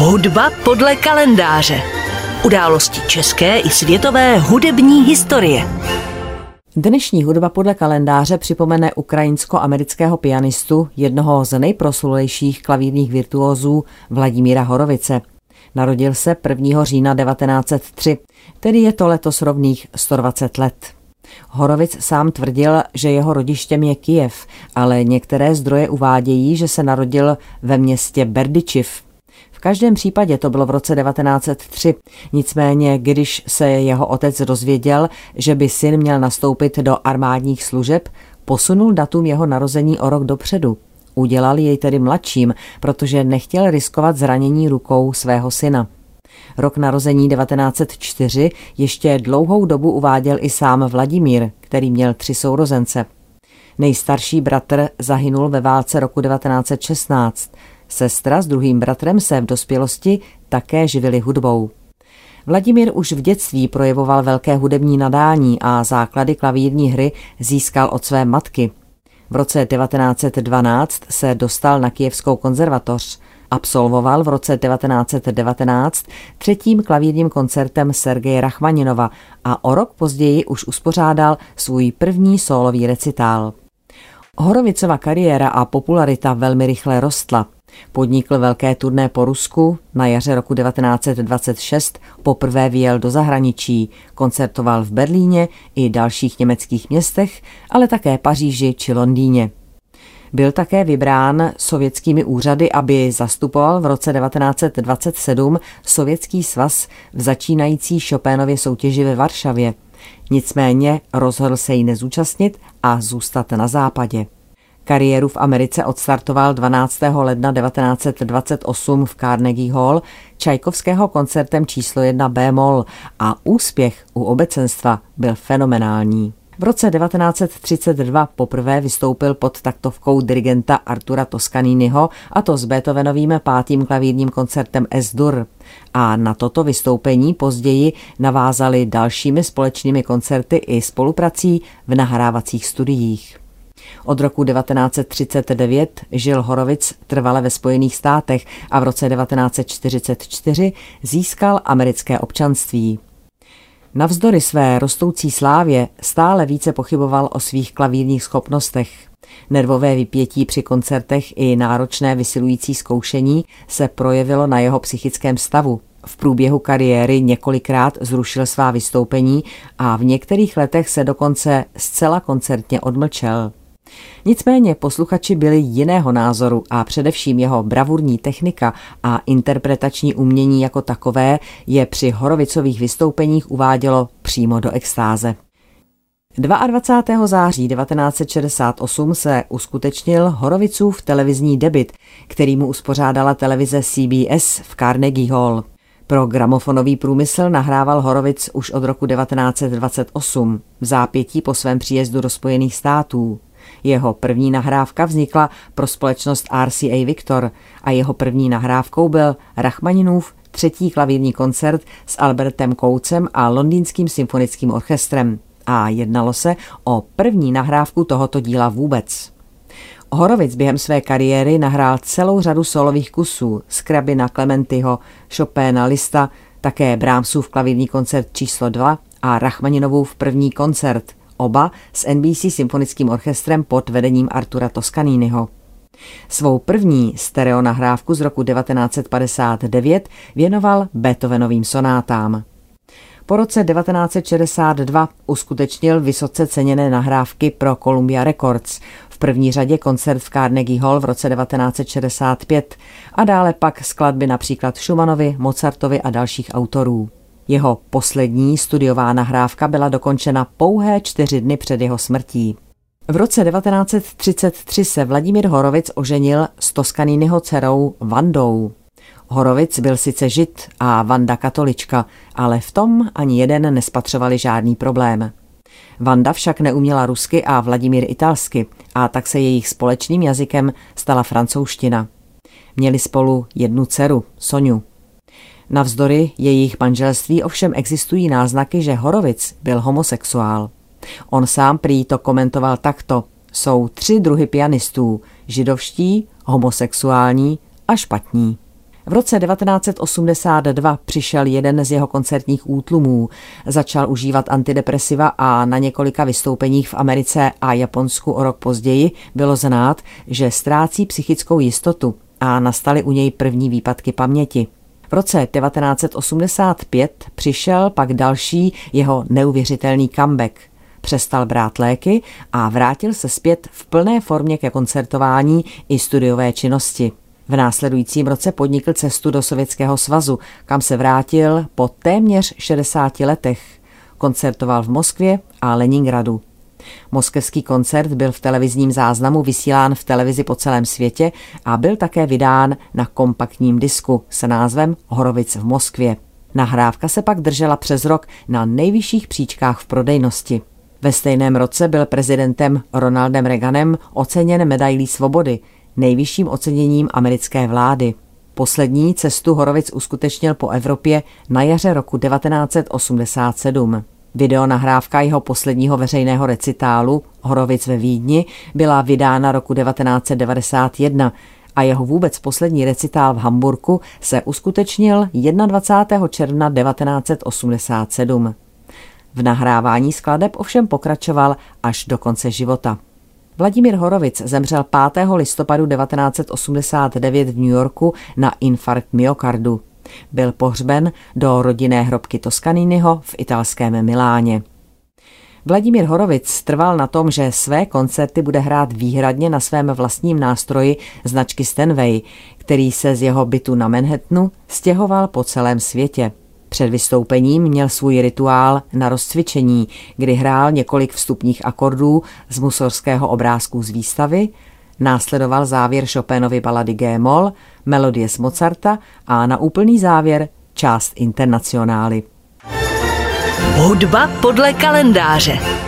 Hudba podle kalendáře. Události české i světové hudební historie. Dnešní hudba podle kalendáře připomene ukrajinsko-amerického pianistu, jednoho z nejproslulejších klavírních virtuózů Vladimíra Horovice. Narodil se 1. října 1903, tedy je to letos rovných 120 let. Horovic sám tvrdil, že jeho rodištěm je Kijev, ale některé zdroje uvádějí, že se narodil ve městě Berdičiv. V každém případě to bylo v roce 1903. Nicméně, když se jeho otec dozvěděl, že by syn měl nastoupit do armádních služeb, posunul datum jeho narození o rok dopředu. Udělal jej tedy mladším, protože nechtěl riskovat zranění rukou svého syna. Rok narození 1904 ještě dlouhou dobu uváděl i sám Vladimír, který měl tři sourozence. Nejstarší bratr zahynul ve válce roku 1916. Sestra s druhým bratrem se v dospělosti také živili hudbou. Vladimír už v dětství projevoval velké hudební nadání a základy klavírní hry získal od své matky. V roce 1912 se dostal na Kijevskou konzervatoř. Absolvoval v roce 1919 třetím klavírním koncertem Sergeje Rachmaninova a o rok později už uspořádal svůj první sólový recitál. Horovicova kariéra a popularita velmi rychle rostla. Podnikl velké turné po Rusku, na jaře roku 1926 poprvé vyjel do zahraničí, koncertoval v Berlíně i dalších německých městech, ale také Paříži či Londýně. Byl také vybrán sovětskými úřady, aby zastupoval v roce 1927 Sovětský svaz v začínající Chopénově soutěži ve Varšavě. Nicméně rozhodl se jí nezúčastnit a zůstat na západě. Kariéru v Americe odstartoval 12. ledna 1928 v Carnegie Hall Čajkovského koncertem číslo 1 B-moll a úspěch u obecenstva byl fenomenální. V roce 1932 poprvé vystoupil pod taktovkou dirigenta Artura Toscaniniho a to s Beethovenovým pátým klavírním koncertem S-dur. A na toto vystoupení později navázali dalšími společnými koncerty i spoluprací v nahrávacích studiích. Od roku 1939 žil Horovic trvale ve Spojených státech a v roce 1944 získal americké občanství. Navzdory své rostoucí slávě stále více pochyboval o svých klavírních schopnostech. Nervové vypětí při koncertech i náročné vysilující zkoušení se projevilo na jeho psychickém stavu. V průběhu kariéry několikrát zrušil svá vystoupení a v některých letech se dokonce zcela koncertně odmlčel. Nicméně posluchači byli jiného názoru a především jeho bravurní technika a interpretační umění jako takové je při Horovicových vystoupeních uvádělo přímo do extáze. 22. září 1968 se uskutečnil Horovicův televizní debit, který mu uspořádala televize CBS v Carnegie Hall. Pro gramofonový průmysl nahrával Horovic už od roku 1928 v zápětí po svém příjezdu do Spojených států. Jeho první nahrávka vznikla pro společnost RCA Victor a jeho první nahrávkou byl Rachmaninův třetí klavírní koncert s Albertem Koucem a Londýnským symfonickým orchestrem. A jednalo se o první nahrávku tohoto díla vůbec. Horovic během své kariéry nahrál celou řadu solových kusů z Krabina Clementiho, Chopina Lista, také Brahmsův klavírní koncert číslo 2 a Rachmaninovův první koncert oba s NBC symfonickým orchestrem pod vedením Artura Toscaniniho. Svou první stereonahrávku z roku 1959 věnoval Beethovenovým sonátám. Po roce 1962 uskutečnil vysoce ceněné nahrávky pro Columbia Records, v první řadě koncert v Carnegie Hall v roce 1965 a dále pak skladby například Schumannovi, Mozartovi a dalších autorů. Jeho poslední studiová nahrávka byla dokončena pouhé čtyři dny před jeho smrtí. V roce 1933 se Vladimír Horovic oženil s Toskanýnyho dcerou Vandou. Horovic byl sice žid a Vanda katolička, ale v tom ani jeden nespatřovali žádný problém. Vanda však neuměla rusky a Vladimír italsky a tak se jejich společným jazykem stala francouzština. Měli spolu jednu dceru, Soniu. Navzdory jejich manželství ovšem existují náznaky, že Horovic byl homosexuál. On sám prý to komentoval takto. Jsou tři druhy pianistů, židovští, homosexuální a špatní. V roce 1982 přišel jeden z jeho koncertních útlumů. Začal užívat antidepresiva a na několika vystoupeních v Americe a Japonsku o rok později bylo znát, že ztrácí psychickou jistotu a nastaly u něj první výpadky paměti. V roce 1985 přišel pak další jeho neuvěřitelný comeback. Přestal brát léky a vrátil se zpět v plné formě ke koncertování i studiové činnosti. V následujícím roce podnikl cestu do Sovětského svazu, kam se vrátil po téměř 60 letech. Koncertoval v Moskvě a Leningradu. Moskevský koncert byl v televizním záznamu vysílán v televizi po celém světě a byl také vydán na kompaktním disku se názvem Horovic v Moskvě. Nahrávka se pak držela přes rok na nejvyšších příčkách v prodejnosti. Ve stejném roce byl prezidentem Ronaldem Reaganem oceněn medailí svobody, nejvyšším oceněním americké vlády. Poslední cestu Horovic uskutečnil po Evropě na jaře roku 1987. Video nahrávka jeho posledního veřejného recitálu Horovic ve Vídni byla vydána roku 1991 a jeho vůbec poslední recitál v Hamburku se uskutečnil 21. června 1987. V nahrávání skladeb ovšem pokračoval až do konce života. Vladimír Horovic zemřel 5. listopadu 1989 v New Yorku na infarkt myokardu. Byl pohřben do rodinné hrobky Toscaniniho v italském Miláně. Vladimír Horovic trval na tom, že své koncerty bude hrát výhradně na svém vlastním nástroji značky Stenway, který se z jeho bytu na Manhattanu stěhoval po celém světě. Před vystoupením měl svůj rituál na rozcvičení, kdy hrál několik vstupních akordů z musorského obrázku z výstavy, následoval závěr Chopinovy balady G-moll, melodie z Mozarta a na úplný závěr část internacionály. Hudba podle kalendáře.